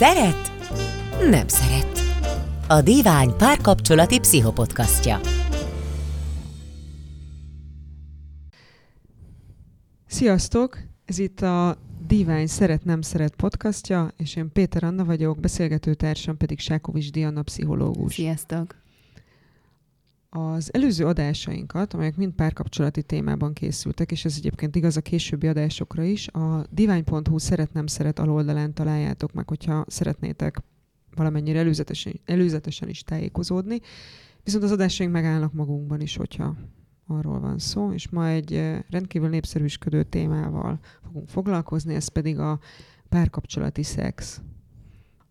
Szeret? Nem szeret. A Divány párkapcsolati pszichopodcastja. Sziasztok! Ez itt a Divány Szeret-Nem Szeret podcastja, és én Péter Anna vagyok, beszélgető társam pedig Sákovics Diana, pszichológus. Sziasztok! Az előző adásainkat, amelyek mind párkapcsolati témában készültek, és ez egyébként igaz a későbbi adásokra is, a divány.hu szeret-nem szeret aloldalán találjátok meg, hogyha szeretnétek valamennyire előzetesen, előzetesen is tájékozódni. Viszont az adásaink megállnak magunkban is, hogyha arról van szó, és ma egy eh, rendkívül népszerűsködő témával fogunk foglalkozni, ez pedig a párkapcsolati szex.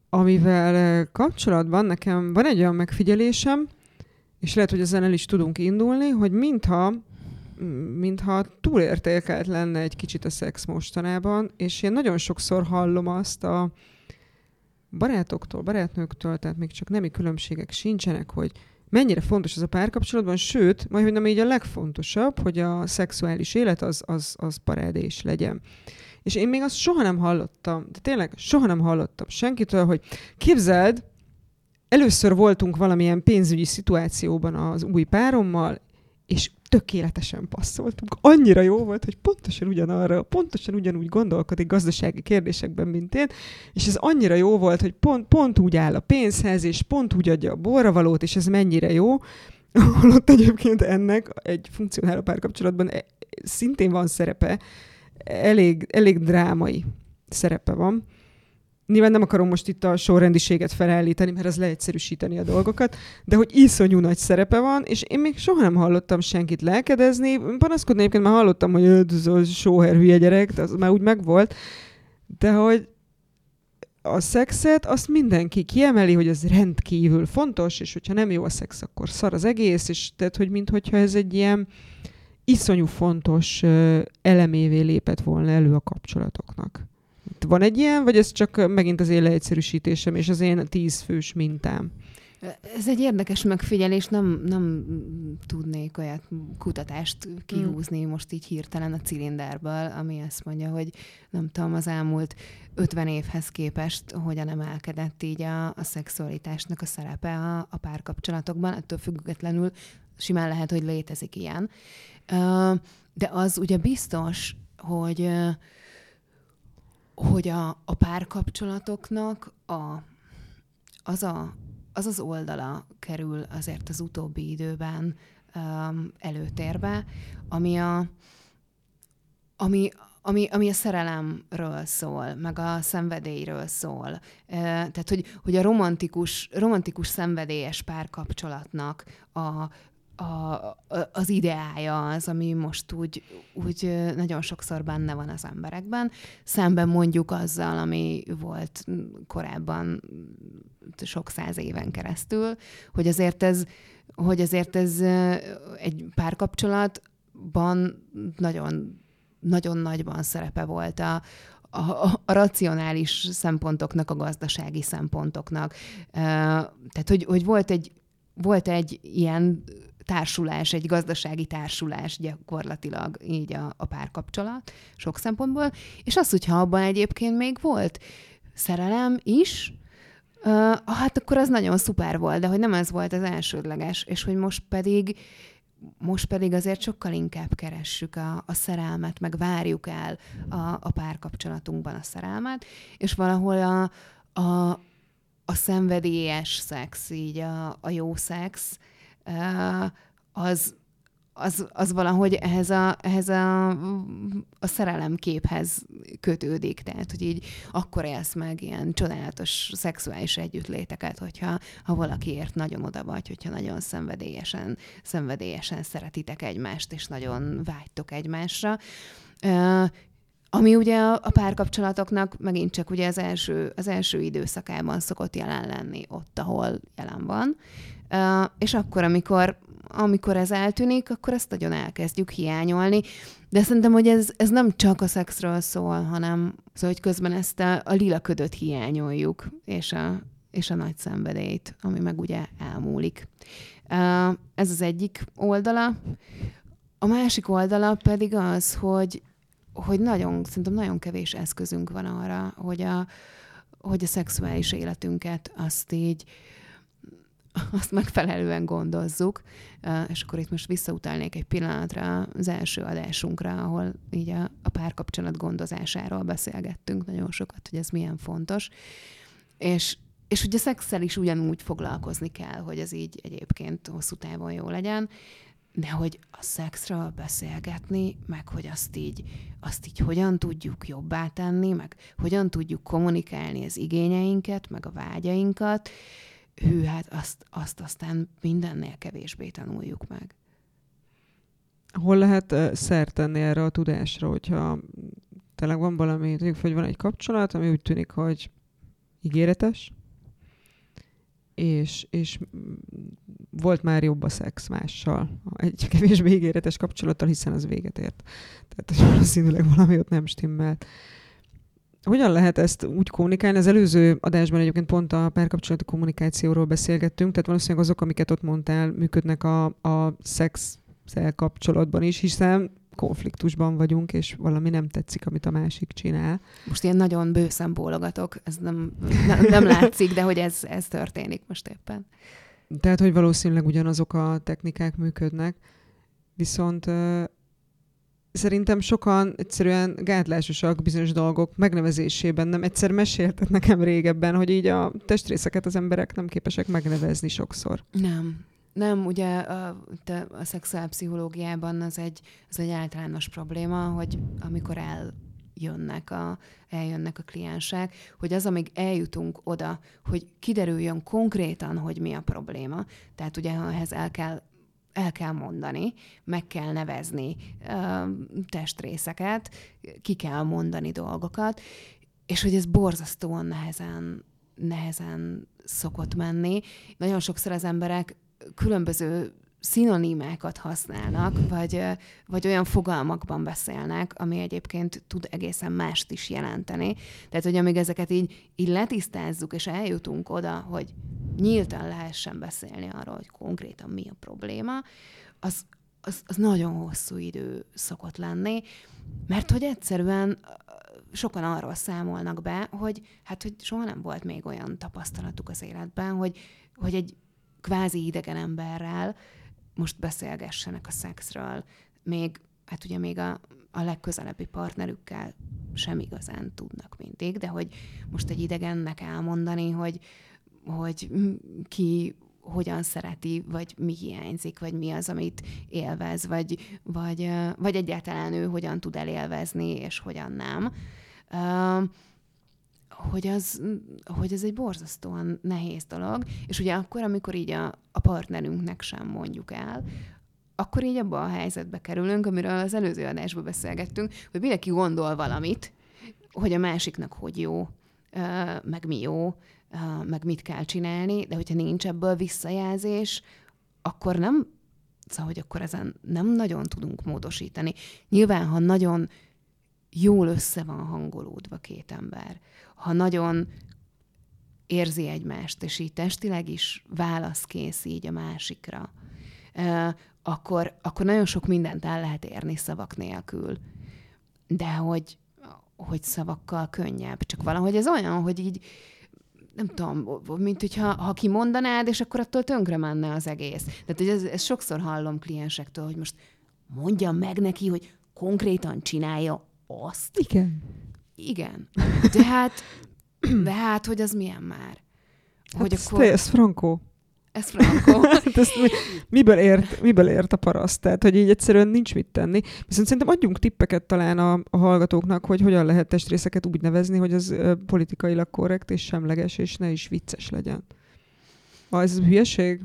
Amivel eh, kapcsolatban nekem van egy olyan megfigyelésem, és lehet, hogy ezzel el is tudunk indulni, hogy mintha mintha túlértékelt lenne egy kicsit a szex mostanában, és én nagyon sokszor hallom azt a barátoktól, barátnőktől, tehát még csak nemi különbségek sincsenek, hogy mennyire fontos ez a párkapcsolatban, sőt, majd hogy így a legfontosabb, hogy a szexuális élet az, az, az parádés legyen. És én még azt soha nem hallottam, de tényleg soha nem hallottam senkitől, hogy képzeld, először voltunk valamilyen pénzügyi szituációban az új párommal, és tökéletesen passzoltunk. Annyira jó volt, hogy pontosan ugyanarra, pontosan ugyanúgy gondolkodik gazdasági kérdésekben, mint én, és ez annyira jó volt, hogy pont, pont úgy áll a pénzhez, és pont úgy adja a borravalót, és ez mennyire jó. Holott egyébként ennek egy funkcionáló párkapcsolatban e, szintén van szerepe, elég, elég drámai szerepe van. Nyilván nem akarom most itt a sorrendiséget felállítani, mert az leegyszerűsíteni a dolgokat, de hogy iszonyú nagy szerepe van, és én még soha nem hallottam senkit lelkedezni. Panaszkodni egyébként már hallottam, hogy ez a sóher hülye gyerek, az már úgy megvolt, de hogy a szexet, azt mindenki kiemeli, hogy ez rendkívül fontos, és hogyha nem jó a szex, akkor szar az egész, és tehát, hogy minthogyha ez egy ilyen iszonyú fontos elemévé lépett volna elő a kapcsolatoknak. Van egy ilyen, vagy ez csak megint az én leegyszerűsítésem és az én tízfős mintám? Ez egy érdekes megfigyelés, nem, nem tudnék olyat kutatást kihúzni mm. most így hirtelen a cilinderből, ami azt mondja, hogy nem tudom, az elmúlt 50 évhez képest hogyan emelkedett így a, a szexualitásnak a szerepe a, a párkapcsolatokban, ettől függetlenül simán lehet, hogy létezik ilyen. De az ugye biztos, hogy hogy a, a párkapcsolatoknak a, az, a, az az oldala kerül azért az utóbbi időben um, előtérbe, ami a, ami, ami, ami a szerelemről szól, meg a szenvedélyről szól. Tehát, hogy, hogy a romantikus, romantikus szenvedélyes párkapcsolatnak a, a, az ideája az, ami most úgy, úgy nagyon sokszor benne van az emberekben, szemben mondjuk azzal, ami volt korábban sok száz éven keresztül, hogy azért ez, hogy azért ez egy párkapcsolatban nagyon, nagyon nagyban szerepe volt a, a, a racionális szempontoknak, a gazdasági szempontoknak. Tehát, hogy, hogy volt egy volt egy ilyen társulás, egy gazdasági társulás gyakorlatilag így a, a párkapcsolat sok szempontból, és az, hogyha abban egyébként még volt szerelem is, uh, hát akkor az nagyon szuper volt, de hogy nem ez volt az elsődleges, és hogy most pedig most pedig azért sokkal inkább keressük a, a szerelmet, meg várjuk el a, a párkapcsolatunkban a szerelmet, és valahol a, a, a szenvedélyes szex, így a, a jó szex, az, az, az valahogy ehhez a, ehhez a, a szerelemképhez kötődik. Tehát, hogy így akkor élsz meg ilyen csodálatos szexuális együttléteket, hogyha ha valakiért nagyon oda vagy, hogyha nagyon szenvedélyesen, szenvedélyesen szeretitek egymást, és nagyon vágytok egymásra. Ami ugye a, párkapcsolatoknak megint csak ugye az első, az első időszakában szokott jelen lenni, ott, ahol jelen van. És akkor, amikor, amikor ez eltűnik, akkor ezt nagyon elkezdjük hiányolni. De szerintem, hogy ez, ez nem csak a szexről szól, hanem szóval, hogy közben ezt a, a lila ködöt hiányoljuk, és a, és a nagy szenvedélyt, ami meg ugye elmúlik. Ez az egyik oldala. A másik oldala pedig az, hogy, hogy nagyon, szerintem nagyon kevés eszközünk van arra, hogy a, hogy a szexuális életünket azt így azt megfelelően gondozzuk. És akkor itt most visszautalnék egy pillanatra az első adásunkra, ahol így a, a párkapcsolat gondozásáról beszélgettünk nagyon sokat, hogy ez milyen fontos. És, és hogy a szexszel is ugyanúgy foglalkozni kell, hogy ez így egyébként hosszú távon jó legyen, de hogy a szexről beszélgetni, meg hogy azt így, azt így hogyan tudjuk jobbá tenni, meg hogyan tudjuk kommunikálni az igényeinket, meg a vágyainkat, hű, hát azt, azt aztán mindennél kevésbé tanuljuk meg. Hol lehet uh, szert tenni erre a tudásra, hogyha tényleg van valami, tudjuk, hogy van egy kapcsolat, ami úgy tűnik, hogy ígéretes, és, és volt már jobb a szex mással, egy kevésbé ígéretes kapcsolattal, hiszen az véget ért. Tehát valószínűleg valami ott nem stimmelt. Hogyan lehet ezt úgy kommunikálni? Az előző adásban egyébként pont a párkapcsolati kommunikációról beszélgettünk, tehát valószínűleg azok, amiket ott mondtál, működnek a, a szex kapcsolatban is, hiszen konfliktusban vagyunk, és valami nem tetszik, amit a másik csinál. Most ilyen nagyon bőszen bólogatok, ez nem, nem, nem látszik, de hogy ez, ez történik most éppen. Tehát, hogy valószínűleg ugyanazok a technikák működnek, viszont szerintem sokan egyszerűen gátlásosak bizonyos dolgok megnevezésében. Nem egyszer meséltek nekem régebben, hogy így a testrészeket az emberek nem képesek megnevezni sokszor. Nem. Nem, ugye a, te a szexuálpszichológiában az egy, az egy általános probléma, hogy amikor el jönnek a, eljönnek a kliensek, hogy az, amíg eljutunk oda, hogy kiderüljön konkrétan, hogy mi a probléma, tehát ugye ehhez el kell el kell mondani, meg kell nevezni testrészeket, ki kell mondani dolgokat, és hogy ez borzasztóan nehezen, nehezen szokott menni. Nagyon sokszor az emberek különböző szinonimákat használnak, vagy, vagy olyan fogalmakban beszélnek, ami egyébként tud egészen mást is jelenteni. Tehát, hogy amíg ezeket így, így letisztázzuk, és eljutunk oda, hogy nyíltan lehessen beszélni arról, hogy konkrétan mi a probléma, az, az, az nagyon hosszú idő szokott lenni, mert hogy egyszerűen sokan arról számolnak be, hogy hát, hogy soha nem volt még olyan tapasztalatuk az életben, hogy, hogy egy kvázi idegen emberrel most beszélgessenek a szexről. Még, hát ugye még a, a legközelebbi partnerükkel sem igazán tudnak mindig, de hogy most egy idegennek elmondani, hogy, hogy ki hogyan szereti, vagy mi hiányzik, vagy mi az, amit élvez, vagy, vagy, vagy egyáltalán ő hogyan tud elélvezni, és hogyan nem. Uh, hogy az, hogy ez egy borzasztóan nehéz dolog, és ugye akkor, amikor így a, a partnerünknek sem mondjuk el, akkor így abba a helyzetbe kerülünk, amiről az előző adásban beszélgettünk, hogy mindenki gondol valamit, hogy a másiknak hogy jó, meg mi jó, meg mit kell csinálni, de hogyha nincs ebből visszajelzés, akkor nem, szóval, hogy akkor ezen nem nagyon tudunk módosítani. Nyilván, ha nagyon jól össze van hangolódva két ember, ha nagyon érzi egymást, és így testileg is válaszkész így a másikra, akkor, akkor nagyon sok mindent el lehet érni szavak nélkül. De hogy, hogy szavakkal könnyebb. Csak valahogy ez olyan, hogy így, nem tudom, mint hogyha ha kimondanád, és akkor attól tönkre menne az egész. Tehát hogy ez, ez sokszor hallom kliensektől, hogy most mondjam meg neki, hogy konkrétan csinálja azt. Igen. Igen. De hát, de hát, hogy az milyen már? Hogy hát akkor... Ez frankó. Ez frankó. hát ezt mi, miből, ért, miből ért a paraszt? Tehát, hogy így egyszerűen nincs mit tenni. Viszont szerintem adjunk tippeket talán a, a hallgatóknak, hogy hogyan lehet testrészeket úgy nevezni, hogy az politikailag korrekt és semleges, és ne is vicces legyen. Ah, ez hülyeség?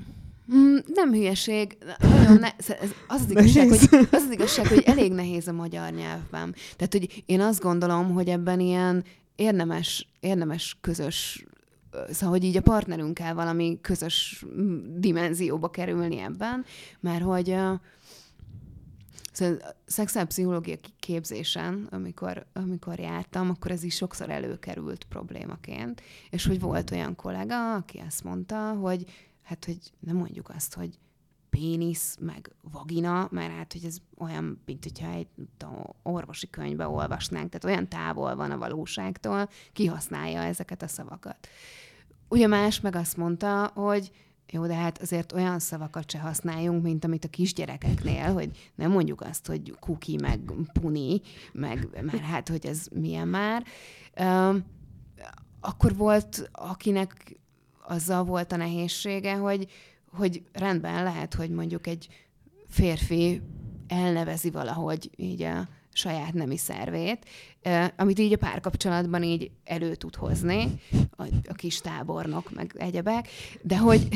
Mm, nem hülyeség. Nagyon ne, az, az, igazság, hogy, az az igazság, hogy elég nehéz a magyar nyelvben. Tehát, hogy én azt gondolom, hogy ebben ilyen érdemes, érdemes közös szóval, hogy így a partnerünkkel valami közös dimenzióba kerülni ebben, mert hogy uh, Szóval a szexuálpszichológia képzésen, amikor, amikor jártam, akkor ez is sokszor előkerült problémaként, és hogy volt olyan kollega, aki azt mondta, hogy hát, hogy nem mondjuk azt, hogy pénisz, meg vagina, mert hát, hogy ez olyan, mint hogyha egy tudom, orvosi könyvbe olvasnánk, tehát olyan távol van a valóságtól, kihasználja ezeket a szavakat. Ugye más meg azt mondta, hogy jó, de hát azért olyan szavakat se használjunk, mint amit a kisgyerekeknél, hogy nem mondjuk azt, hogy kuki, meg puni, meg, mert hát, hogy ez milyen már. Um, akkor volt, akinek azzal volt a nehézsége, hogy, hogy rendben lehet, hogy mondjuk egy férfi elnevezi valahogy így a saját nemi szervét, amit így a párkapcsolatban így elő tud hozni, a, a kis tábornok, meg egyebek, de hogy,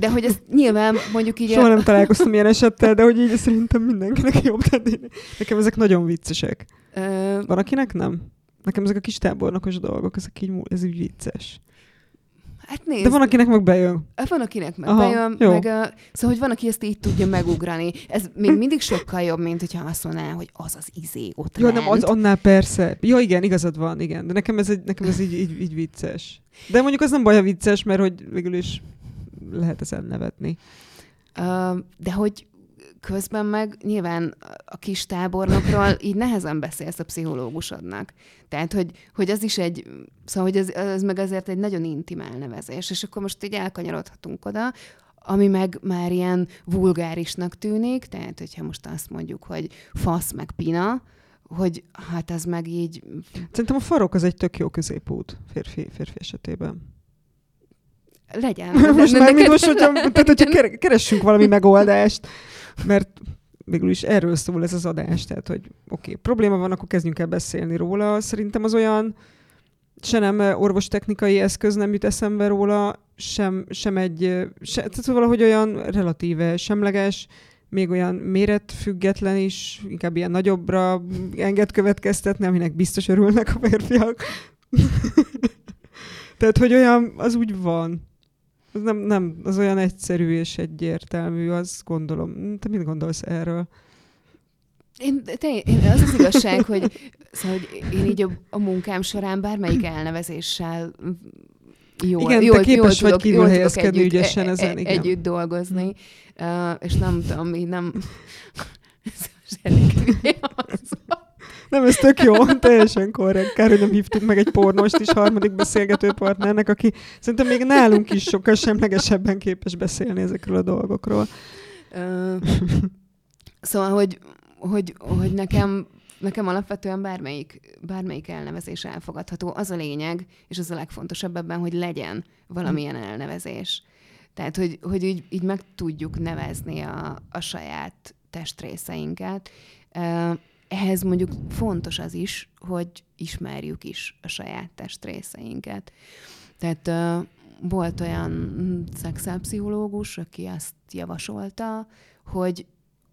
de hogy ez nyilván mondjuk így... Soha a... nem találkoztam ilyen esettel, de hogy így szerintem mindenkinek jobb. tenni. nekem ezek nagyon viccesek. Ö... Van, akinek nem? Nekem ezek a kis tábornokos dolgok, ezek így, ez így vicces. Hát nézd. De van, akinek meg bejön. Van, akinek meg Aha, bejön, jó. meg, uh, szóval, hogy van, aki ezt így tudja megugrani. Ez még mindig sokkal jobb, mint hogyha azt mondaná, hogy az az izé ott Jó, nem, az annál persze. Jó, igen, igazad van, igen. De nekem ez, egy, nekem ez így, így, így vicces. De mondjuk az nem baj, a vicces, mert hogy végül is lehet ezen nevetni. Uh, de hogy közben meg nyilván a kis tábornokról így nehezen beszélsz a pszichológusodnak. Tehát, hogy, hogy az is egy, szóval, hogy ez, ez meg azért egy nagyon intim elnevezés, és akkor most így elkanyarodhatunk oda, ami meg már ilyen vulgárisnak tűnik, tehát hogyha most azt mondjuk, hogy fasz meg pina, hogy hát ez meg így... Szerintem a farok az egy tök jó középút férfi, férfi esetében. Legyen. most már, mint most, hogyha, tehát, hogyha keressünk valami megoldást, mert végül is erről szól ez az adás, tehát hogy oké, okay, probléma van, akkor kezdjünk el beszélni róla. Szerintem az olyan se nem orvostechnikai eszköz nem jut eszembe róla, sem, sem egy, se, tehát valahogy olyan relatíve semleges, még olyan méretfüggetlen is, inkább ilyen nagyobbra enged következtetni, aminek biztos örülnek a férfiak. tehát, hogy olyan, az úgy van. Az nem, nem, az olyan egyszerű és egyértelmű, azt gondolom. Te mit gondolsz erről? Én, te, én, az az igazság, hogy, szóval, hogy én így a, a munkám során bármelyik elnevezéssel jól, Igen, jól, te képes jól vagy kívül helyezkedni együtt, ügyesen e- ezen, igen. Együtt dolgozni, uh, és nem tudom, így nem... Ez nem, ez tök jó, teljesen korrekt. Kár, hogy nem hívtuk meg egy pornost is harmadik beszélgető partnernek, aki szerintem még nálunk is sokkal semlegesebben képes beszélni ezekről a dolgokról. Uh, szóval, hogy, hogy, hogy nekem nekem alapvetően bármelyik, bármelyik elnevezés elfogadható. Az a lényeg, és az a legfontosabb ebben, hogy legyen valamilyen elnevezés. Tehát, hogy, hogy így, így meg tudjuk nevezni a, a saját testrészeinket ehhez mondjuk fontos az is, hogy ismerjük is a saját testrészeinket. Tehát uh, volt olyan szexuálpszichológus, aki azt javasolta, hogy,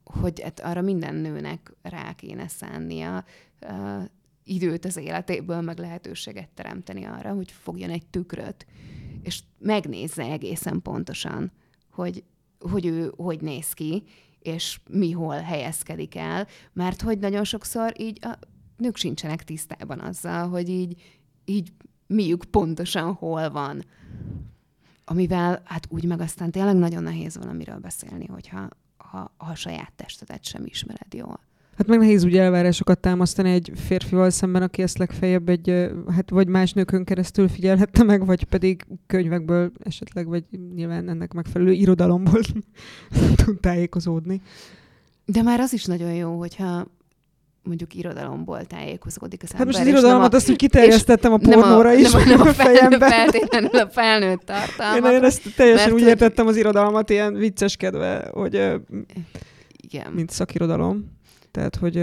hogy hát arra minden nőnek rá kéne szánnia uh, időt az életéből, meg lehetőséget teremteni arra, hogy fogjon egy tükröt, és megnézze egészen pontosan, hogy, hogy ő hogy néz ki, és mi hol helyezkedik el, mert hogy nagyon sokszor így a nők sincsenek tisztában azzal, hogy így, így miük pontosan hol van. Amivel hát úgy meg aztán tényleg nagyon nehéz valamiről beszélni, hogyha ha, ha a saját testedet sem ismered jól. Hát meg nehéz úgy elvárásokat támasztani egy férfival szemben, aki ezt legfeljebb egy, hát vagy más nőkön keresztül figyelhette meg, vagy pedig könyvekből esetleg, vagy nyilván ennek megfelelő irodalomból tud tájékozódni. De már az is nagyon jó, hogyha mondjuk irodalomból tájékozódik az ember. Hát most az irodalmat azt úgy kiterjesztettem a pornóra nem a, is nem a, nem a fejemben. Feltétlenül a felnőtt tartalmat. Én, én ezt teljesen úgy értettem az irodalmat, ilyen vicceskedve, hogy igen. mint szakirodalom. Tehát, hogy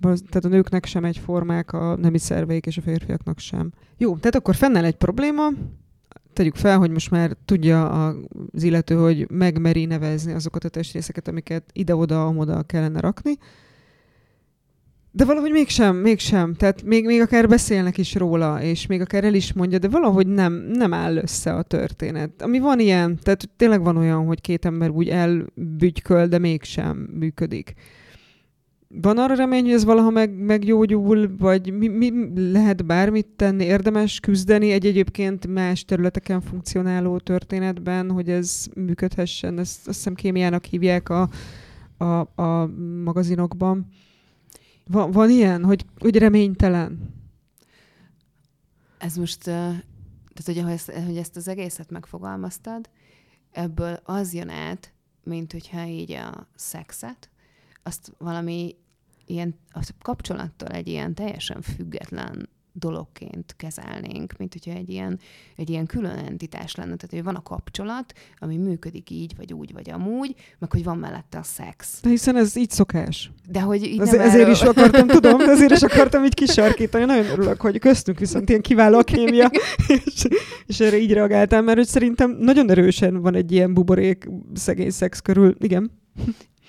tehát a nőknek sem egyformák a nemi szerveik, és a férfiaknak sem. Jó, tehát akkor fennáll egy probléma, tegyük fel, hogy most már tudja az illető, hogy megmeri nevezni azokat a testrészeket, amiket ide-oda, amoda kellene rakni, de valahogy mégsem, mégsem. Tehát még, még akár beszélnek is róla, és még akár el is mondja, de valahogy nem, nem áll össze a történet. Ami van ilyen, tehát tényleg van olyan, hogy két ember úgy elbügyköl, de mégsem működik van arra remény, hogy ez valaha meg, meggyógyul, vagy mi, mi, lehet bármit tenni, érdemes küzdeni egy egyébként más területeken funkcionáló történetben, hogy ez működhessen, ezt azt hiszem kémiának hívják a, a, a magazinokban. Van, van ilyen, hogy, hogy reménytelen? Ez most, tehát hogy, ezt, hogy ezt az egészet megfogalmaztad, ebből az jön át, mint hogyha így a szexet, azt valami ilyen a kapcsolattól egy ilyen teljesen független dologként kezelnénk, mint hogyha egy ilyen, egy ilyen külön entitás lenne. Tehát, hogy van a kapcsolat, ami működik így, vagy úgy, vagy amúgy, meg hogy van mellette a szex. De hiszen ez így szokás. De hogy így Ez, nem ezért erről... is akartam, tudom, de ezért is akartam így kisarkítani. Nagyon örülök, hogy köztünk viszont ilyen kiváló a kémia, és, és erre így reagáltam, mert hogy szerintem nagyon erősen van egy ilyen buborék szegény szex körül. Igen.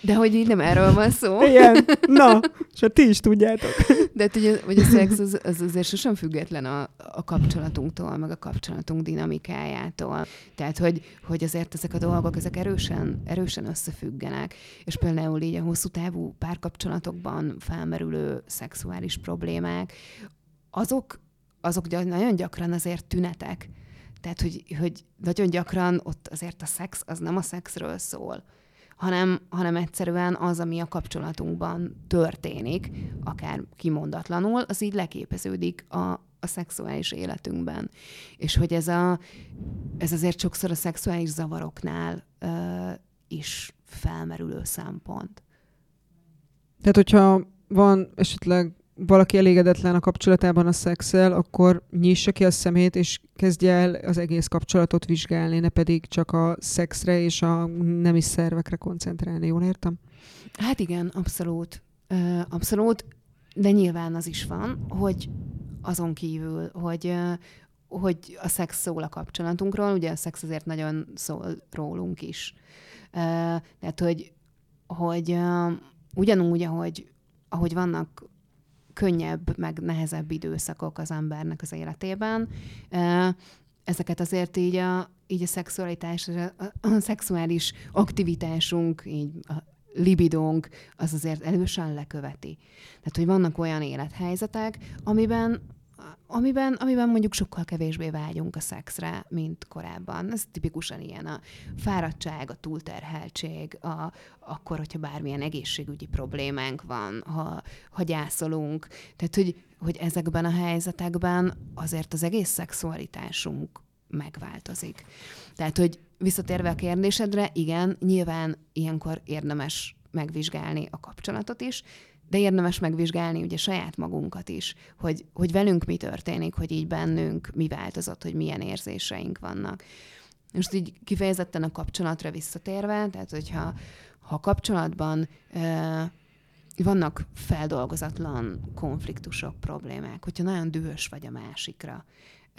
De hogy így nem erről van szó. Igen. Na, és hát ti is tudjátok. De hát ugye, hogy a szex az, az azért sosem független a, a kapcsolatunktól, meg a kapcsolatunk dinamikájától. Tehát, hogy, hogy azért ezek a dolgok, ezek erősen, erősen összefüggenek. És például így a hosszú távú párkapcsolatokban felmerülő szexuális problémák, azok, azok nagyon gyakran azért tünetek. Tehát, hogy, hogy nagyon gyakran ott azért a szex az nem a szexről szól, hanem, hanem egyszerűen az, ami a kapcsolatunkban történik, akár kimondatlanul, az így leképeződik a, a szexuális életünkben. És hogy ez, a, ez azért sokszor a szexuális zavaroknál ö, is felmerülő szempont. Tehát, hogyha van esetleg valaki elégedetlen a kapcsolatában a szexel, akkor nyissa ki a szemét, és kezdje el az egész kapcsolatot vizsgálni, ne pedig csak a szexre és a nemi szervekre koncentrálni. Jól értem? Hát igen, abszolút. Abszolút, de nyilván az is van, hogy azon kívül, hogy, hogy a szex szól a kapcsolatunkról, ugye a szex azért nagyon szól rólunk is. Tehát, hogy, hogy ugyanúgy, ahogy, ahogy vannak könnyebb, meg nehezebb időszakok az embernek az életében. Ezeket azért így a, így a szexualitás, a, a szexuális aktivitásunk, így a libidónk, az azért elősen leköveti. Tehát, hogy vannak olyan élethelyzetek, amiben amiben, amiben mondjuk sokkal kevésbé vágyunk a szexre, mint korábban. Ez tipikusan ilyen a fáradtság, a túlterheltség, a, akkor, hogyha bármilyen egészségügyi problémánk van, ha, ha gyászolunk. Tehát, hogy, hogy ezekben a helyzetekben azért az egész szexualitásunk megváltozik. Tehát, hogy visszatérve a kérdésedre, igen, nyilván ilyenkor érdemes megvizsgálni a kapcsolatot is, de érdemes megvizsgálni ugye saját magunkat is, hogy, hogy velünk mi történik, hogy így bennünk mi változott, hogy milyen érzéseink vannak. Most így kifejezetten a kapcsolatra visszatérve, tehát hogyha ha kapcsolatban e, vannak feldolgozatlan konfliktusok, problémák, hogyha nagyon dühös vagy a másikra,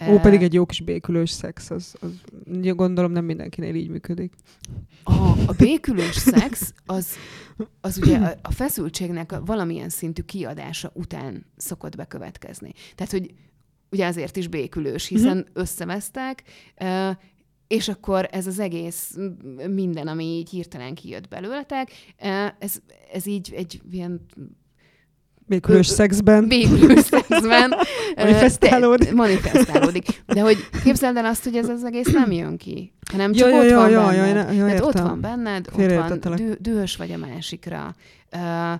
Ó, pedig egy jó kis békülős szex, az, az gondolom nem mindenkinél így működik. A, a békülős szex, az, az ugye a, a feszültségnek a valamilyen szintű kiadása után szokott bekövetkezni. Tehát, hogy ugye azért is békülős, hiszen uh-huh. összevesztek, és akkor ez az egész, minden, ami így hirtelen kijött belőletek, ez, ez így egy ilyen Békülős szexben. Békülős szexben. manifestálódik. manifestálódik. De hogy képzeld el azt, hogy ez az egész nem jön ki, hanem csak ja, ott ja, van ja, benned. ja, ja, ja, ott van benned, ott van, dü- dühös vagy a másikra. Uh,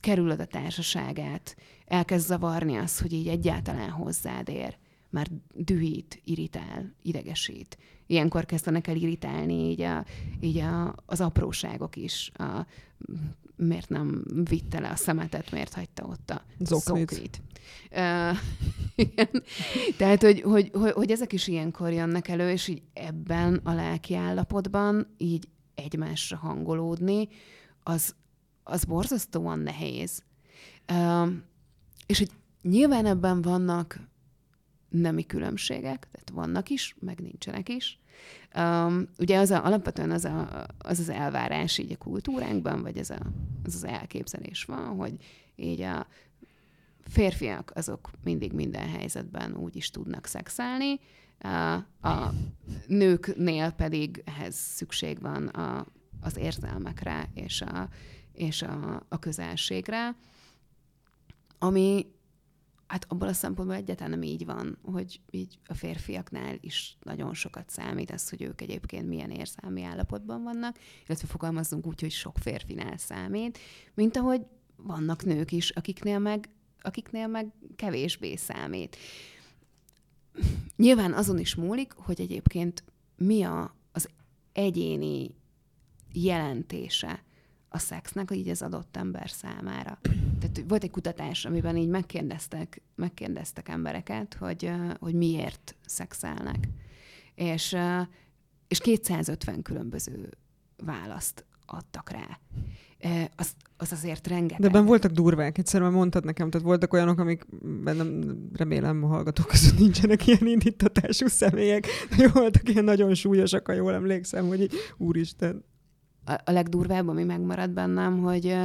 kerülöd a társaságát. Elkezd zavarni az, hogy így egyáltalán hozzád ér. Már dühít, irritál, idegesít. Ilyenkor kezdenek el irritálni így, a, így a, az apróságok is. A, miért nem vitte le a szemetet, miért hagyta ott a zoknit. zoknit. Tehát, hogy, hogy, hogy, hogy ezek is ilyenkor jönnek elő, és így ebben a lelki állapotban így egymásra hangolódni, az, az borzasztóan nehéz. Uh, és hogy nyilván ebben vannak nemi különbségek, tehát vannak is, meg nincsenek is. Um, ugye az a, alapvetően az, a, az az elvárás így a kultúránkban, vagy ez a, az az elképzelés van, hogy így a férfiak azok mindig minden helyzetben úgy is tudnak szexelni, a, a nőknél pedig ehhez szükség van a, az érzelmekre és a, és a, a közelségre, ami hát abból a szempontból egyáltalán nem így van, hogy így a férfiaknál is nagyon sokat számít az, hogy ők egyébként milyen érzelmi állapotban vannak, illetve fogalmazzunk úgy, hogy sok férfinál számít, mint ahogy vannak nők is, akiknél meg, akiknél meg kevésbé számít. Nyilván azon is múlik, hogy egyébként mi a, az egyéni jelentése a szexnek így az adott ember számára. Tehát volt egy kutatás, amiben így megkérdeztek, megkérdeztek embereket, hogy, hogy miért szexelnek. És, és 250 különböző választ adtak rá. Az, az azért rengeteg. De ebben voltak durvák, egyszerűen mondtad nekem, tehát voltak olyanok, amik bennem remélem a hallgatók között nincsenek ilyen indítatású személyek, de voltak ilyen nagyon súlyosak, ha jól emlékszem, hogy így, úristen, a, legdurvább, ami megmarad bennem, hogy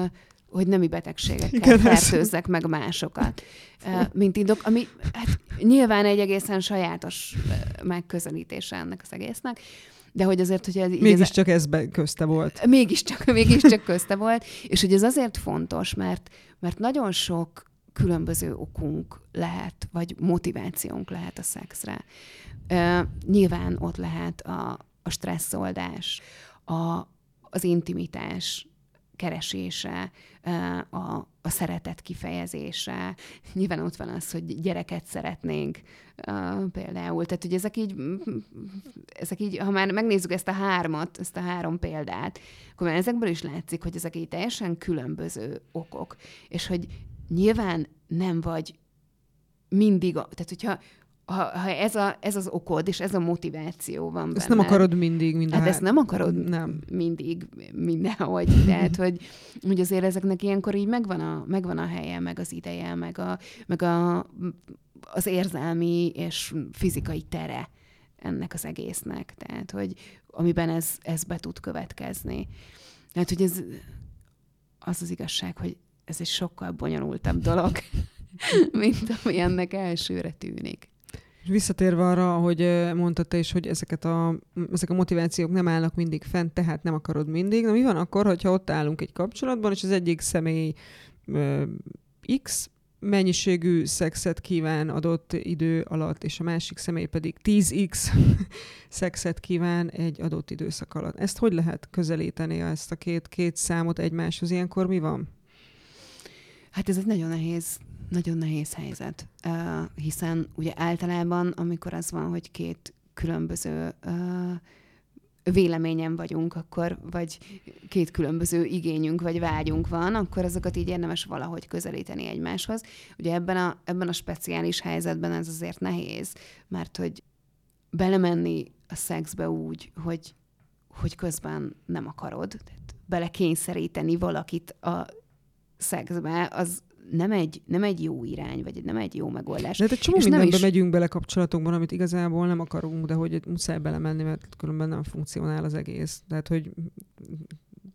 hogy nemi betegségekkel fertőzzek meg másokat. Mint indok, ami hát nyilván egy egészen sajátos megközelítése ennek az egésznek, de hogy azért, hogy ez... Mégiscsak ez, ez közte volt. Mégiscsak, mégiscsak közte volt, és hogy ez azért fontos, mert, mert nagyon sok különböző okunk lehet, vagy motivációnk lehet a szexre. Uh, nyilván ott lehet a, a stresszoldás, a, az intimitás keresése, a, a szeretet kifejezése. Nyilván ott van az, hogy gyereket szeretnénk például. Tehát, hogy ezek így, ezek így, ha már megnézzük ezt a hármat, ezt a három példát, akkor már ezekből is látszik, hogy ezek így teljesen különböző okok. És hogy nyilván nem vagy mindig, tehát hogyha ha, ha ez, a, ez az okod, és ez a motiváció van benne. Ezt nem akarod mindig, minden. Hát ezt nem akarod nem. mindig, mindenhogy. Tehát, hogy, hogy azért ezeknek ilyenkor így megvan a, megvan a helye, meg az ideje, meg, a, meg a, az érzelmi és fizikai tere ennek az egésznek. Tehát, hogy amiben ez, ez be tud következni. Tehát, hogy ez az az igazság, hogy ez egy sokkal bonyolultabb dolog, mint ami ennek elsőre tűnik. És visszatérve arra, hogy mondtad te is, hogy ezeket a, ezek a motivációk nem állnak mindig fent, tehát nem akarod mindig. Na mi van akkor, hogyha ott állunk egy kapcsolatban, és az egyik személy ö, X mennyiségű szexet kíván adott idő alatt, és a másik személy pedig 10x szexet kíván egy adott időszak alatt. Ezt hogy lehet közelíteni, ezt a két, két számot egymáshoz? Ilyenkor mi van? Hát ez egy nagyon nehéz nagyon nehéz helyzet, hiszen ugye általában, amikor az van, hogy két különböző véleményen vagyunk, akkor, vagy két különböző igényünk, vagy vágyunk van, akkor azokat így érdemes valahogy közelíteni egymáshoz. Ugye ebben a, ebben a speciális helyzetben ez azért nehéz, mert hogy belemenni a szexbe úgy, hogy, hogy közben nem akarod, tehát belekényszeríteni valakit a szexbe, az nem egy, nem egy jó irány, vagy nem egy jó megoldás. De hát egy csomó és mindenbe is... megyünk bele kapcsolatokban, amit igazából nem akarunk, de hogy muszáj belemenni, mert különben nem funkcionál az egész. Tehát, hogy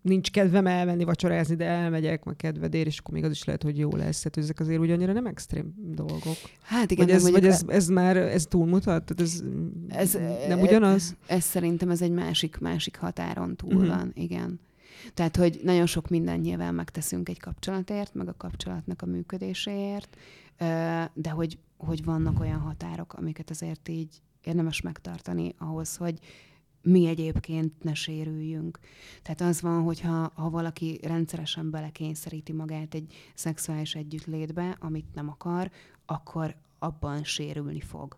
nincs kedvem elmenni vacsorázni, de elmegyek, meg kedvedér, és akkor még az is lehet, hogy jó lesz. Tehát ezek azért úgy annyira nem extrém dolgok. Hát igen. Vagy ez, vagy ez, ez már ez túlmutat? Tehát ez, ez nem ugyanaz? Ez, ez szerintem ez egy másik, másik határon túl uh-huh. van, igen. Tehát, hogy nagyon sok minden nyilván megteszünk egy kapcsolatért, meg a kapcsolatnak a működéséért, de hogy, hogy vannak olyan határok, amiket azért így érdemes megtartani ahhoz, hogy mi egyébként ne sérüljünk. Tehát az van, hogy ha, ha valaki rendszeresen belekényszeríti magát egy szexuális együttlétbe, amit nem akar, akkor abban sérülni fog.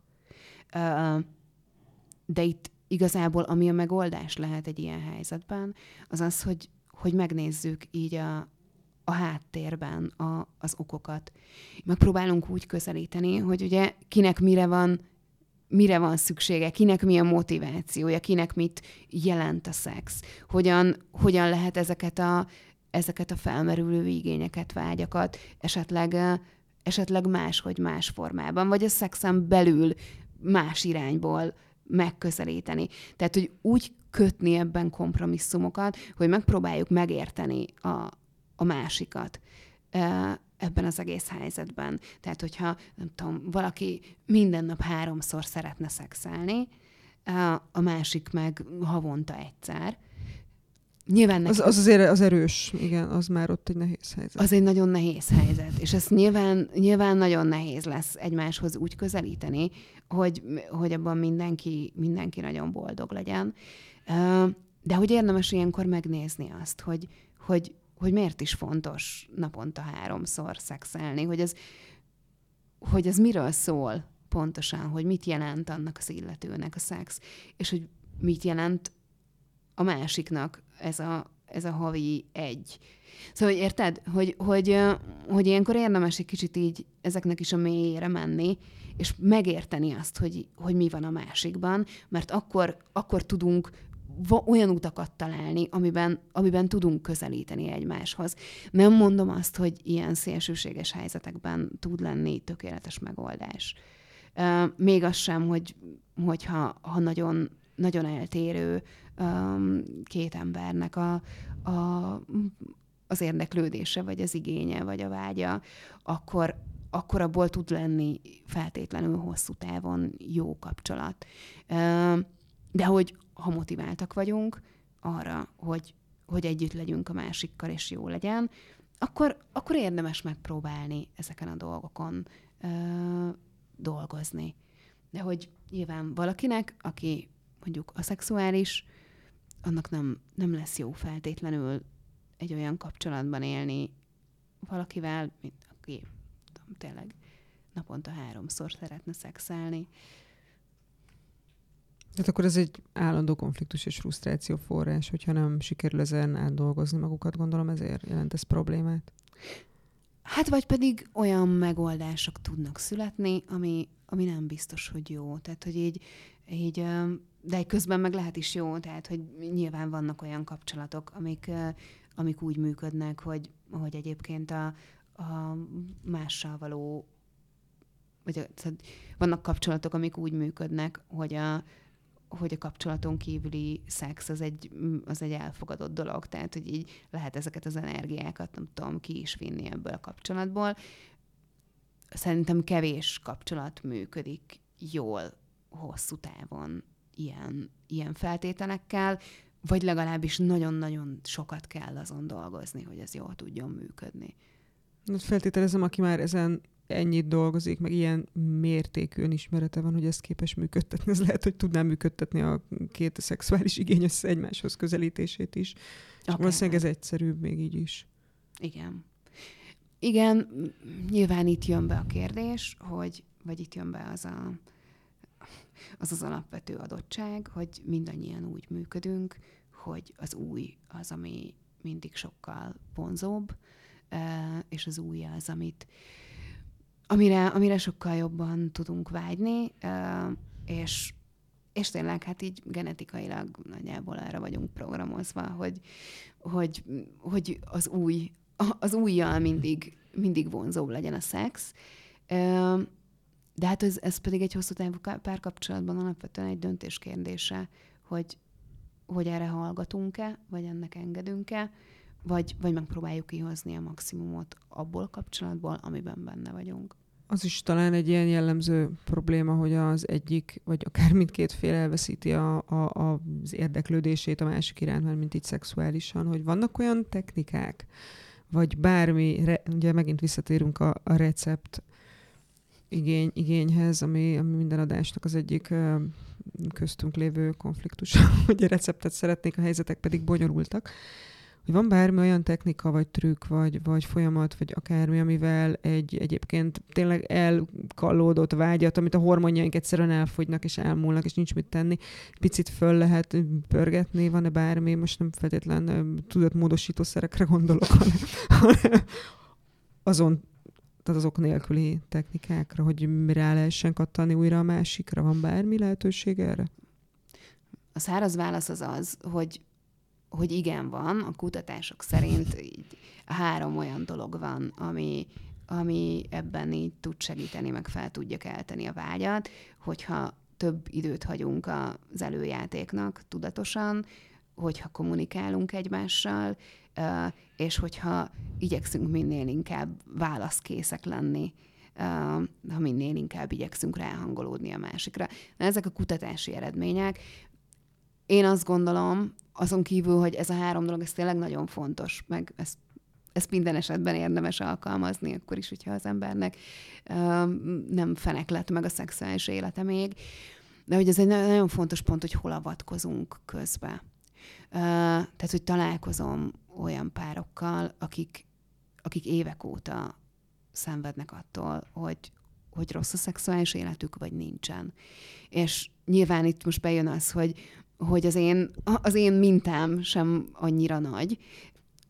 De itt igazából ami a megoldás lehet egy ilyen helyzetben, az az, hogy, hogy megnézzük így a, a háttérben a, az okokat. Megpróbálunk úgy közelíteni, hogy ugye kinek mire van mire van szüksége, kinek mi a motivációja, kinek mit jelent a szex, hogyan, hogyan lehet ezeket a, ezeket a felmerülő igényeket, vágyakat esetleg, esetleg máshogy más formában, vagy a szexen belül más irányból megközelíteni. Tehát, hogy úgy kötni ebben kompromisszumokat, hogy megpróbáljuk megérteni a, a másikat ebben az egész helyzetben. Tehát, hogyha nem tudom, valaki minden nap háromszor szeretne szexelni, a másik meg havonta egyszer, Nyilván az, az azért az erős, igen, az már ott egy nehéz helyzet. Az egy nagyon nehéz helyzet, és ezt nyilván, nyilván nagyon nehéz lesz egymáshoz úgy közelíteni, hogy, hogy abban mindenki, mindenki nagyon boldog legyen. De hogy érdemes ilyenkor megnézni azt, hogy, hogy, hogy miért is fontos naponta háromszor szexelni, hogy ez, hogy ez miről szól pontosan, hogy mit jelent annak az illetőnek a szex, és hogy mit jelent a másiknak ez a, ez a havi egy. Szóval, érted, hogy, hogy, hogy ilyenkor érdemes egy kicsit így ezeknek is a mélyére menni, és megérteni azt, hogy, hogy mi van a másikban, mert akkor, akkor tudunk olyan utakat találni, amiben, amiben tudunk közelíteni egymáshoz. Nem mondom azt, hogy ilyen szélsőséges helyzetekben tud lenni tökéletes megoldás. Még az sem, hogy, hogyha ha nagyon, nagyon eltérő két embernek a, a, az érdeklődése, vagy az igénye, vagy a vágya, akkor, akkor abból tud lenni feltétlenül hosszú távon jó kapcsolat. De hogy ha motiváltak vagyunk arra, hogy, hogy együtt legyünk a másikkal, és jó legyen, akkor, akkor érdemes megpróbálni ezeken a dolgokon ö, dolgozni. De hogy nyilván valakinek, aki mondjuk a szexuális, annak nem, nem lesz jó feltétlenül egy olyan kapcsolatban élni valakivel, mint aki tudom, tényleg naponta háromszor szeretne szexelni. Tehát akkor ez egy állandó konfliktus és frusztráció forrás, hogyha nem sikerül ezen átdolgozni magukat, gondolom ezért jelent ez problémát. Hát vagy pedig olyan megoldások tudnak születni, ami, ami nem biztos, hogy jó. Tehát, hogy így, így de közben meg lehet is jó, tehát, hogy nyilván vannak olyan kapcsolatok, amik, amik úgy működnek, hogy, hogy egyébként a, a mással való vagy tehát vannak kapcsolatok, amik úgy működnek, hogy a, hogy a kapcsolaton kívüli szex az egy, az egy elfogadott dolog, tehát hogy így lehet ezeket az energiákat, nem tudom, ki is vinni ebből a kapcsolatból. Szerintem kevés kapcsolat működik jól hosszú távon ilyen, ilyen feltételekkel, vagy legalábbis nagyon-nagyon sokat kell azon dolgozni, hogy ez jól tudjon működni. Feltételezem, aki már ezen ennyit dolgozik, meg ilyen mértékű önismerete van, hogy ezt képes működtetni. Ez lehet, hogy tudná működtetni a két szexuális igény össze egymáshoz közelítését is. Okay. valószínűleg ez egyszerűbb még így is. Igen. Igen, nyilván itt jön be a kérdés, hogy, vagy itt jön be az a, az, az alapvető adottság, hogy mindannyian úgy működünk, hogy az új az, ami mindig sokkal vonzóbb, és az új az, amit, amire, amire sokkal jobban tudunk vágyni, és, és tényleg hát így genetikailag nagyjából erre vagyunk programozva, hogy, hogy, hogy az új, az újjal mindig, mindig vonzóbb legyen a szex. De hát ez, ez pedig egy hosszú távú párkapcsolatban alapvetően egy döntés kérdése, hogy, hogy erre hallgatunk-e, vagy ennek engedünk-e, vagy, vagy megpróbáljuk kihozni a maximumot abból kapcsolatból, amiben benne vagyunk. Az is talán egy ilyen jellemző probléma, hogy az egyik, vagy akár mindkét fél elveszíti a, a, a, az érdeklődését a másik iránt, mert mint így szexuálisan, hogy vannak olyan technikák, vagy bármi, re, ugye megint visszatérünk a, a recept igény, igényhez, ami, ami minden adásnak az egyik köztünk lévő konfliktus, hogy receptet szeretnék, a helyzetek pedig bonyolultak. Hogy van bármi olyan technika, vagy trükk, vagy, vagy folyamat, vagy akármi, amivel egy egyébként tényleg elkallódott vágyat, amit a hormonjaink egyszerűen elfogynak és elmúlnak, és nincs mit tenni, picit föl lehet pörgetni, van-e bármi, most nem feltétlen tudatmódosító szerekre gondolok, hanem, hanem azon tehát azok nélküli technikákra, hogy rá lehessen kattani újra a másikra. Van bármi lehetőség erre? A száraz válasz az az, hogy hogy igen van, a kutatások szerint így három olyan dolog van, ami, ami ebben így tud segíteni, meg fel tudja kelteni a vágyat, hogyha több időt hagyunk az előjátéknak tudatosan, hogyha kommunikálunk egymással, és hogyha igyekszünk minél inkább válaszkészek lenni, ha minél inkább igyekszünk ráhangolódni a másikra. Na, ezek a kutatási eredmények, én azt gondolom, azon kívül, hogy ez a három dolog, ez tényleg nagyon fontos, meg ezt ezt minden esetben érdemes alkalmazni, akkor is, hogyha az embernek nem fenek lett meg a szexuális élete még. De hogy ez egy nagyon fontos pont, hogy hol avatkozunk közbe. Tehát, hogy találkozom olyan párokkal, akik, akik évek óta szenvednek attól, hogy, hogy rossz a szexuális életük, vagy nincsen. És nyilván itt most bejön az, hogy, hogy az én, az én mintám sem annyira nagy,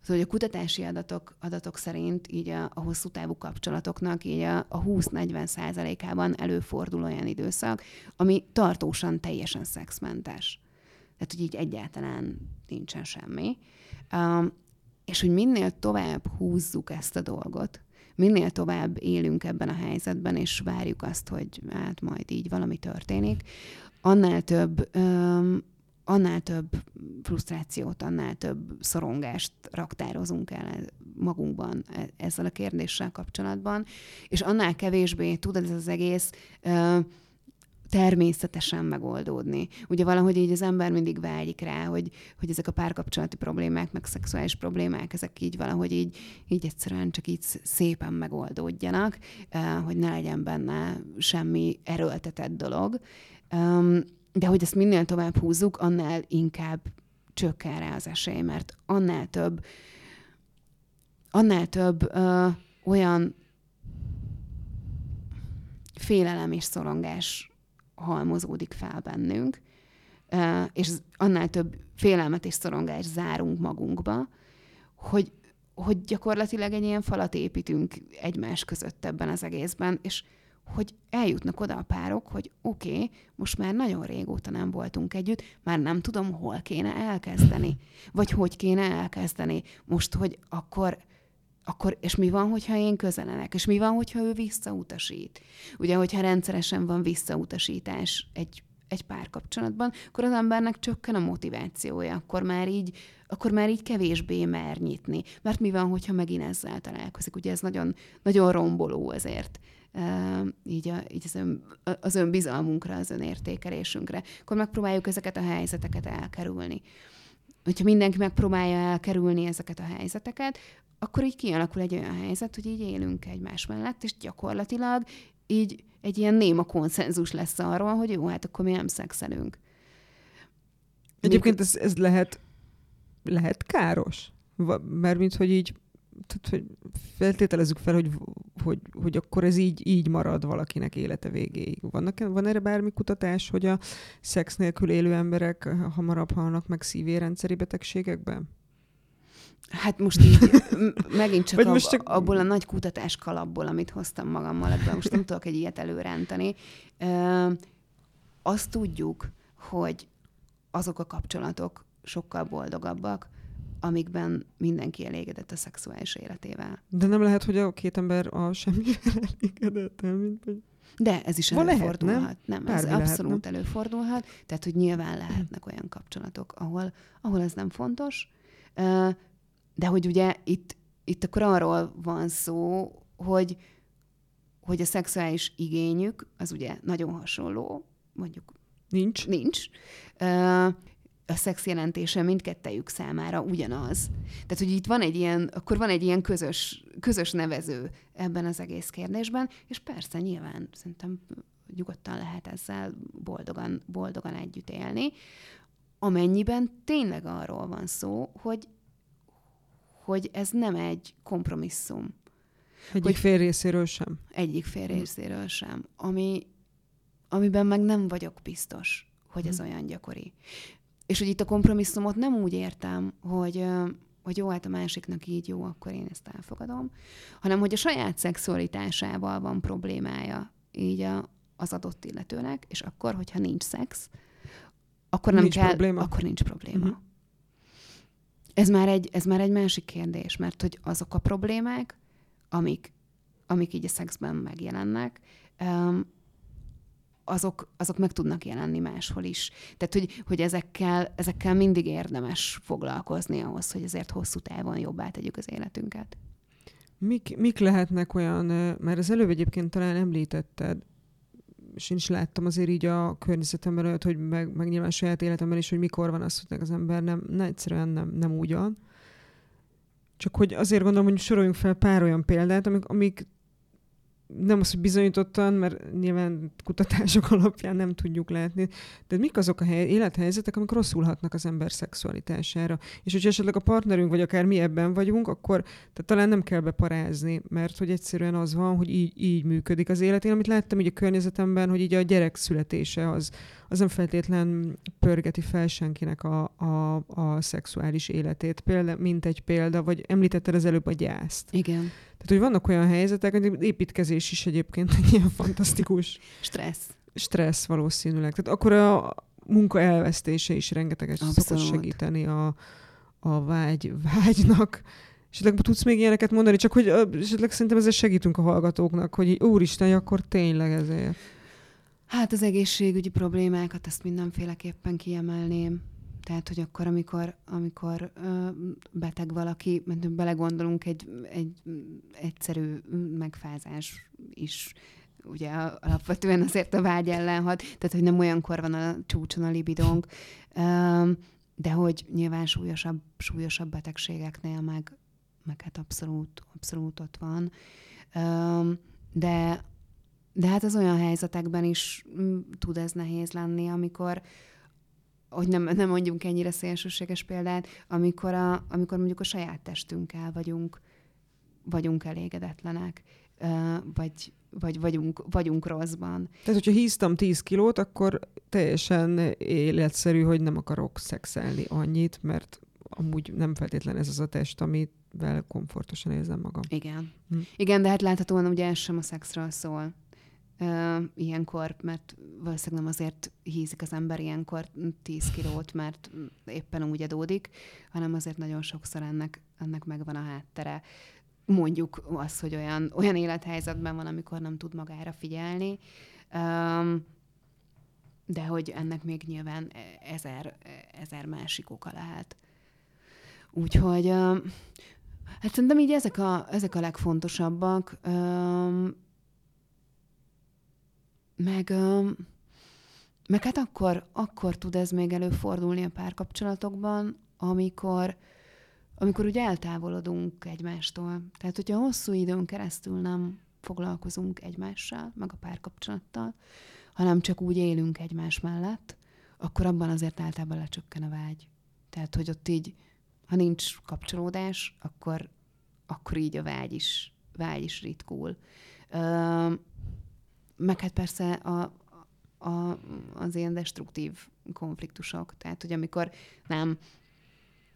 Szóval a kutatási adatok, adatok szerint így a, a hosszú távú kapcsolatoknak így a, a 20-40 százalékában előfordul olyan időszak, ami tartósan teljesen szexmentes. Tehát, hogy így egyáltalán nincsen semmi. És hogy minél tovább húzzuk ezt a dolgot, minél tovább élünk ebben a helyzetben, és várjuk azt, hogy hát majd így valami történik, annál több um, annál több frusztrációt, annál több szorongást raktározunk el magunkban e, ezzel a kérdéssel kapcsolatban, és annál kevésbé tud ez az egész természetesen megoldódni. Ugye valahogy így az ember mindig vágyik rá, hogy, hogy ezek a párkapcsolati problémák, meg szexuális problémák, ezek így valahogy így, így egyszerűen csak így szépen megoldódjanak, hogy ne legyen benne semmi erőltetett dolog de hogy ezt minél tovább húzzuk, annál inkább csökken rá az esély, mert annál több, annál több olyan félelem és szorongás halmozódik fel bennünk, és annál több félelmet és szorongás zárunk magunkba, hogy, hogy gyakorlatilag egy ilyen falat építünk egymás között ebben az egészben, és hogy eljutnak oda a párok, hogy oké, okay, most már nagyon régóta nem voltunk együtt, már nem tudom, hol kéne elkezdeni, vagy hogy kéne elkezdeni. Most, hogy akkor, akkor és mi van, hogyha én közelenek, és mi van, hogyha ő visszautasít. Ugye, hogyha rendszeresen van visszautasítás egy, egy párkapcsolatban, akkor az embernek csökken a motivációja, akkor már így, akkor már így kevésbé mer nyitni. Mert mi van, hogyha megint ezzel találkozik? Ugye ez nagyon, nagyon romboló ezért így, a, így az, ön, az önbizalmunkra, az önértékelésünkre, akkor megpróbáljuk ezeket a helyzeteket elkerülni. Hogyha mindenki megpróbálja elkerülni ezeket a helyzeteket, akkor így kialakul egy olyan helyzet, hogy így élünk egymás mellett, és gyakorlatilag így egy ilyen néma konszenzus lesz arról, hogy jó, hát akkor mi nem szexelünk. Egyébként ez, ez lehet, lehet káros? Mert mint hogy így tehát, hogy feltételezzük fel, hogy, hogy, hogy akkor ez így, így marad valakinek élete végéig. Vannak, van erre bármi kutatás, hogy a szex nélkül élő emberek hamarabb halnak meg szívérendszeri betegségekben? Hát most így megint csak, ab, most csak abból a nagy kutatás kalapból, amit hoztam magammal, ebből most nem tudok egy ilyet előrántani. Ö, azt tudjuk, hogy azok a kapcsolatok sokkal boldogabbak, amikben mindenki elégedett a szexuális életével. De nem lehet, hogy a két ember a semmivel elégedett, mint hogy... De ez is Van előfordulhat. Lehet, nem? nem ez lehet, abszolút nem? előfordulhat. Tehát, hogy nyilván lehetnek olyan kapcsolatok, ahol, ahol ez nem fontos. De hogy ugye itt, itt akkor arról van szó, hogy, hogy a szexuális igényük az ugye nagyon hasonló, mondjuk Nincs. Nincs a szex jelentése mindkettejük számára ugyanaz. Tehát, hogy itt van egy ilyen, akkor van egy ilyen közös, közös nevező ebben az egész kérdésben, és persze nyilván szerintem nyugodtan lehet ezzel boldogan, boldogan együtt élni, amennyiben tényleg arról van szó, hogy, hogy ez nem egy kompromisszum. Egyik hogy fél részéről sem. Egyik fél részéről sem. Ami, amiben meg nem vagyok biztos, hogy ez hmm. olyan gyakori. És hogy itt a kompromisszumot nem úgy értem, hogy, hogy jó, hát a másiknak így jó, akkor én ezt elfogadom, hanem hogy a saját szexualitásával van problémája így a, az adott illetőnek, és akkor, hogyha nincs szex, akkor nem nincs kell, probléma. akkor nincs probléma. Uh-huh. Ez, már egy, ez már egy másik kérdés, mert hogy azok a problémák, amik, amik így a szexben megjelennek, azok, azok meg tudnak jelenni máshol is. Tehát, hogy, hogy ezekkel, ezekkel mindig érdemes foglalkozni ahhoz, hogy ezért hosszú távon jobbá tegyük az életünket. Mik, mik lehetnek olyan, mert az előbb egyébként talán említetted, is láttam azért így a környezetemben olyat, hogy meg, meg nyilván saját életemben is, hogy mikor van az, hogy az ember nem, nem egyszerűen nem, nem úgy. Csak hogy azért gondolom, hogy soroljunk fel pár olyan példát, amik, amik nem az, hogy bizonyítottan, mert nyilván kutatások alapján nem tudjuk látni, de mik azok a hely, élethelyzetek, amik rosszul hatnak az ember szexualitására. És hogyha esetleg a partnerünk, vagy akár mi ebben vagyunk, akkor tehát talán nem kell beparázni, mert hogy egyszerűen az van, hogy így, így működik az élet. Én amit láttam így a környezetemben, hogy így a gyerek születése az, az nem feltétlen pörgeti fel senkinek a, a, a szexuális életét. Példa, mint egy példa, vagy említetted az előbb a gyászt. Igen. Tehát, hogy vannak olyan helyzetek, hogy építkezés is egyébként egy ilyen fantasztikus Stressz. stressz valószínűleg. Tehát akkor a munka elvesztése is rengeteget Abszolút. szokott segíteni a, a vágy, vágynak. Esetleg tudsz még ilyeneket mondani, csak hogy esetleg szerintem ezzel segítünk a hallgatóknak, hogy úristen, akkor tényleg ezért. Hát az egészségügyi problémákat, ezt mindenféleképpen kiemelném. Tehát, hogy akkor, amikor, amikor ö, beteg valaki, mert belegondolunk, egy, egy egyszerű megfázás is ugye alapvetően azért a vágy ellen hat, tehát, hogy nem olyankor van a csúcson a libidónk, Ö, de hogy nyilván súlyosabb, súlyosabb betegségeknél meg, meg hát abszolút, abszolút ott van. Ö, de de hát az olyan helyzetekben is tud ez nehéz lenni, amikor, hogy nem, nem mondjunk ennyire szélsőséges példát, amikor, a, amikor mondjuk a saját testünkkel vagyunk, vagyunk elégedetlenek, vagy, vagy vagyunk, vagyunk rosszban. Tehát, hogyha híztam 10 kilót, akkor teljesen életszerű, hogy nem akarok szexelni annyit, mert amúgy nem feltétlen ez az a test, amivel komfortosan érzem magam. Igen. Hm. Igen, de hát láthatóan ugye ez sem a szexről szól. Ö, ilyenkor, mert valószínűleg nem azért hízik az ember ilyenkor 10 kilót, mert éppen úgy adódik, hanem azért nagyon sokszor ennek, ennek megvan a háttere. Mondjuk az, hogy olyan, olyan élethelyzetben van, amikor nem tud magára figyelni, de hogy ennek még nyilván ezer, ezer másik oka lehet. Úgyhogy hát szerintem így ezek a, ezek a legfontosabbak. Meg, meg hát akkor, akkor tud ez még előfordulni a párkapcsolatokban, amikor, amikor ugye eltávolodunk egymástól. Tehát, hogyha hosszú időn keresztül nem foglalkozunk egymással, meg a párkapcsolattal, hanem csak úgy élünk egymás mellett, akkor abban azért általában lecsökken a vágy. Tehát, hogy ott így, ha nincs kapcsolódás, akkor, akkor így a vágy is, vágy is ritkul. Ö, meg hát persze a, a, az ilyen destruktív konfliktusok. Tehát, hogy amikor nem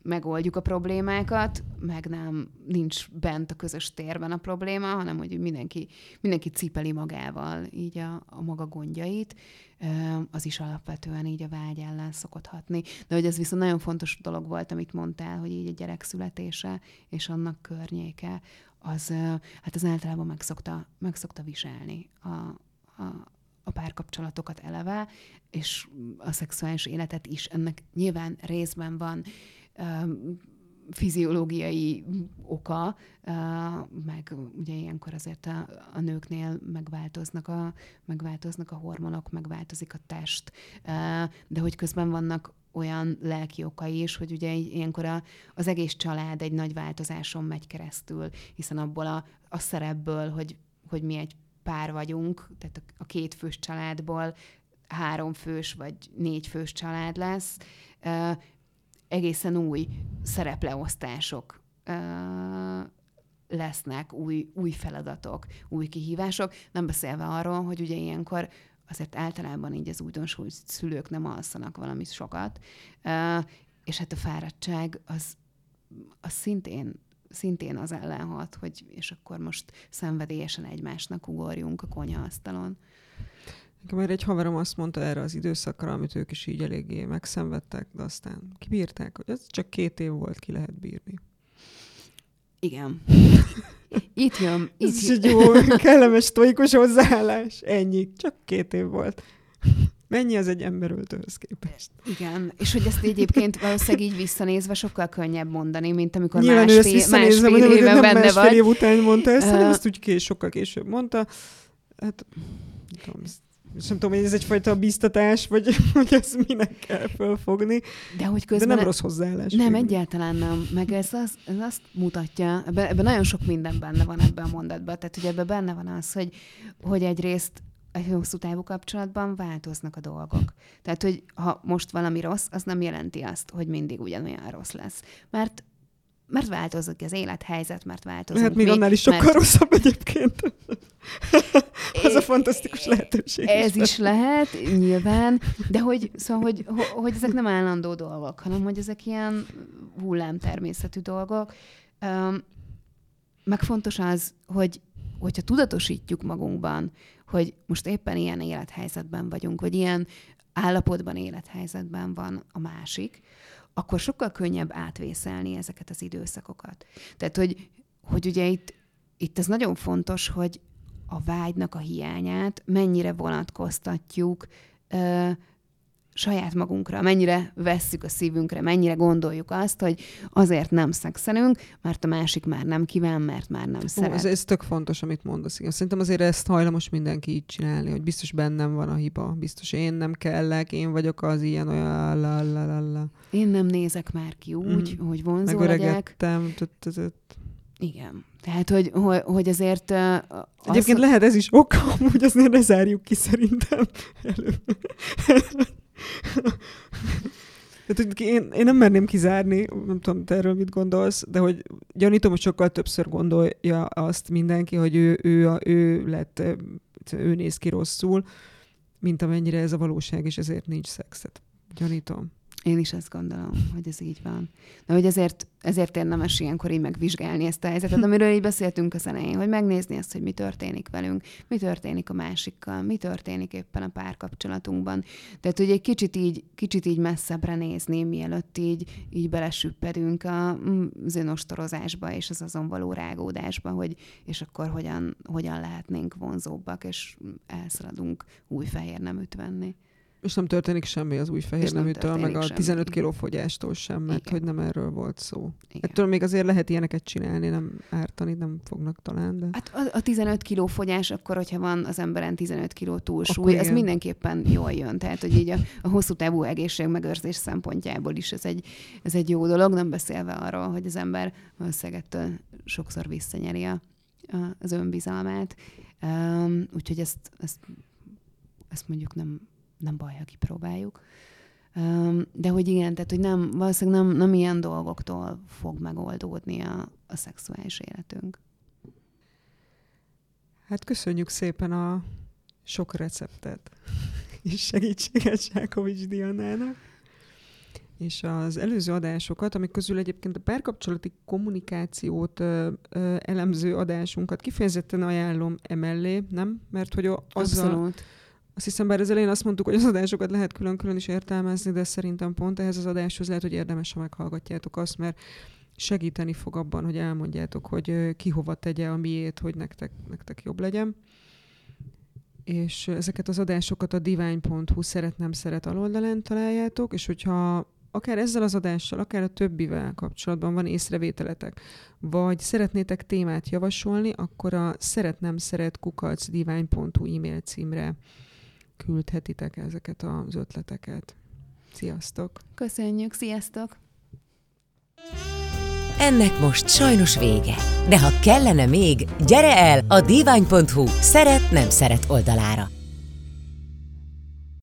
megoldjuk a problémákat, meg nem nincs bent a közös térben a probléma, hanem hogy mindenki, mindenki cipeli magával így a, a maga gondjait, az is alapvetően így a vágy ellen szokott hatni. De hogy ez viszont nagyon fontos dolog volt, amit mondtál, hogy így a gyerek születése és annak környéke, az, hát az általában meg szokta, meg szokta viselni a, a, a párkapcsolatokat eleve, és a szexuális életet is. Ennek nyilván részben van um, fiziológiai oka, uh, meg ugye ilyenkor azért a, a nőknél megváltoznak a, megváltoznak a hormonok, megváltozik a test, uh, de hogy közben vannak olyan lelki okai is, hogy ugye ilyenkor a, az egész család egy nagy változáson megy keresztül, hiszen abból a, a szerepből, hogy, hogy mi egy pár vagyunk, tehát a két fős családból három fős vagy négy fős család lesz, egészen új szerepleosztások lesznek, új, új feladatok, új kihívások, nem beszélve arról, hogy ugye ilyenkor azért általában így az újdonsult szülők nem alszanak valamit sokat, és hát a fáradtság az, az szintén szintén az ellen hat, hogy és akkor most szenvedélyesen egymásnak ugorjunk a konyhaasztalon. Nekem már egy haverom azt mondta erre az időszakra, amit ők is így eléggé megszenvedtek, de aztán kibírták, hogy ez csak két év volt, ki lehet bírni. Igen. Itt jön. Itt ez is egy jó, kellemes, stoikus hozzáállás. Ennyi. Csak két év volt. Mennyi az egy emberöltőhöz képest? Igen, és hogy ezt egyébként valószínűleg így visszanézve sokkal könnyebb mondani, mint amikor Nyilván másfél, ő ezt másfél nem, éven nem benne másfél vagy. év után mondta ezt, hanem Ö, ezt úgy kés, sokkal később mondta. Hát, nem tudom, ezt nem tudom, hogy ez egyfajta biztatás, vagy hogy ez minek kell fölfogni. De hogy közben... De nem rossz hozzáállás. Nem, végül. egyáltalán nem. Meg ez, az, ez azt mutatja, ebben, ebben nagyon sok minden benne van ebben a mondatban. Tehát, hogy ebben benne van az, hogy, hogy egyrészt egy hosszú távú kapcsolatban változnak a dolgok. Tehát, hogy ha most valami rossz, az nem jelenti azt, hogy mindig ugyanolyan rossz lesz. Mert mert változik az élethelyzet, mert változik. Hát még annál is sokkal mert... rosszabb egyébként. az a fantasztikus lehetőség. Ez is, is lehet, nyilván, de hogy, szóval, hogy, hogy ezek nem állandó dolgok, hanem hogy ezek ilyen hullám természetű dolgok. Meg fontos az, hogy hogyha tudatosítjuk magunkban, hogy most éppen ilyen élethelyzetben vagyunk, vagy ilyen állapotban, élethelyzetben van a másik, akkor sokkal könnyebb átvészelni ezeket az időszakokat. Tehát, hogy, hogy ugye itt, itt ez nagyon fontos, hogy a vágynak a hiányát mennyire vonatkoztatjuk ö, saját magunkra, mennyire vesszük a szívünkre, mennyire gondoljuk azt, hogy azért nem szexelünk, mert a másik már nem kíván, mert már nem szeret. Ó, ez, ez tök fontos, amit mondasz. Igen. Szerintem azért ezt hajlamos mindenki így csinálni, hogy biztos bennem van a hiba, biztos én nem kellek, én vagyok az ilyen olyan la, la, la, la. Én nem nézek már ki úgy, mm. hogy vonzó legyek. Igen. Tehát, hogy, hogy, hogy azért... Uh, Egyébként az... lehet ez is ok, hogy azért ne zárjuk ki szerintem előbb. Tehát, én, én nem merném kizárni, nem tudom, te erről mit gondolsz, de hogy gyanítom, hogy sokkal többször gondolja azt mindenki, hogy ő, ő, a, ő lett, ő néz ki rosszul, mint amennyire ez a valóság, és ezért nincs szexet. Gyanítom. Én is azt gondolom, hogy ez így van. De hogy ezért, ezért érdemes ilyenkor így megvizsgálni ezt a helyzetet, amiről így beszéltünk az elején, hogy megnézni azt, hogy mi történik velünk, mi történik a másikkal, mi történik éppen a párkapcsolatunkban. Tehát, hogy egy kicsit így, kicsit így messzebbre nézni, mielőtt így, így belesüppedünk a, mm, az és az azon való rágódásba, hogy és akkor hogyan, hogyan lehetnénk vonzóbbak, és elszaladunk új fehér neműt venni. És nem történik semmi az új fehér neműtől, meg a 15 kiló fogyástól sem, mert Igen. hogy nem erről volt szó. Igen. Ettől még azért lehet ilyeneket csinálni, nem ártani, nem fognak talán, de... Hát a, a 15 kiló fogyás akkor, hogyha van az emberen 15 kiló túlsúly, ez mindenképpen jól jön. Tehát, hogy így a, a hosszú távú egészségmegőrzés szempontjából is ez egy, ez egy jó dolog, nem beszélve arról, hogy az ember valószínűleg ettől sokszor visszanyeri a, a, az önbizalmát. Um, úgyhogy ezt, ezt, ezt mondjuk nem nem baj, ha kipróbáljuk. De hogy igen, tehát hogy nem, valószínűleg nem, nem ilyen dolgoktól fog megoldódni a, a szexuális életünk. Hát köszönjük szépen a sok receptet és segítséget Sákovics Dianának. És az előző adásokat, amik közül egyébként a párkapcsolati kommunikációt ö, ö, elemző adásunkat kifejezetten ajánlom emellé, nem? Mert hogy azzal, Abszolút azt hiszem, bár az elején azt mondtuk, hogy az adásokat lehet külön-külön is értelmezni, de szerintem pont ehhez az adáshoz lehet, hogy érdemes, ha meghallgatjátok azt, mert segíteni fog abban, hogy elmondjátok, hogy ki hova tegye a miét, hogy nektek, nektek jobb legyen. És ezeket az adásokat a divány.hu szeret nem szeret aloldalán találjátok, és hogyha akár ezzel az adással, akár a többivel kapcsolatban van észrevételetek, vagy szeretnétek témát javasolni, akkor a szeret nem szeret kukacdivány.hu e-mail címre küldhetitek ezeket az ötleteket. Sziasztok! Köszönjük, sziasztok! Ennek most sajnos vége. De ha kellene még, gyere el a divány.hu szeret-nem szeret oldalára.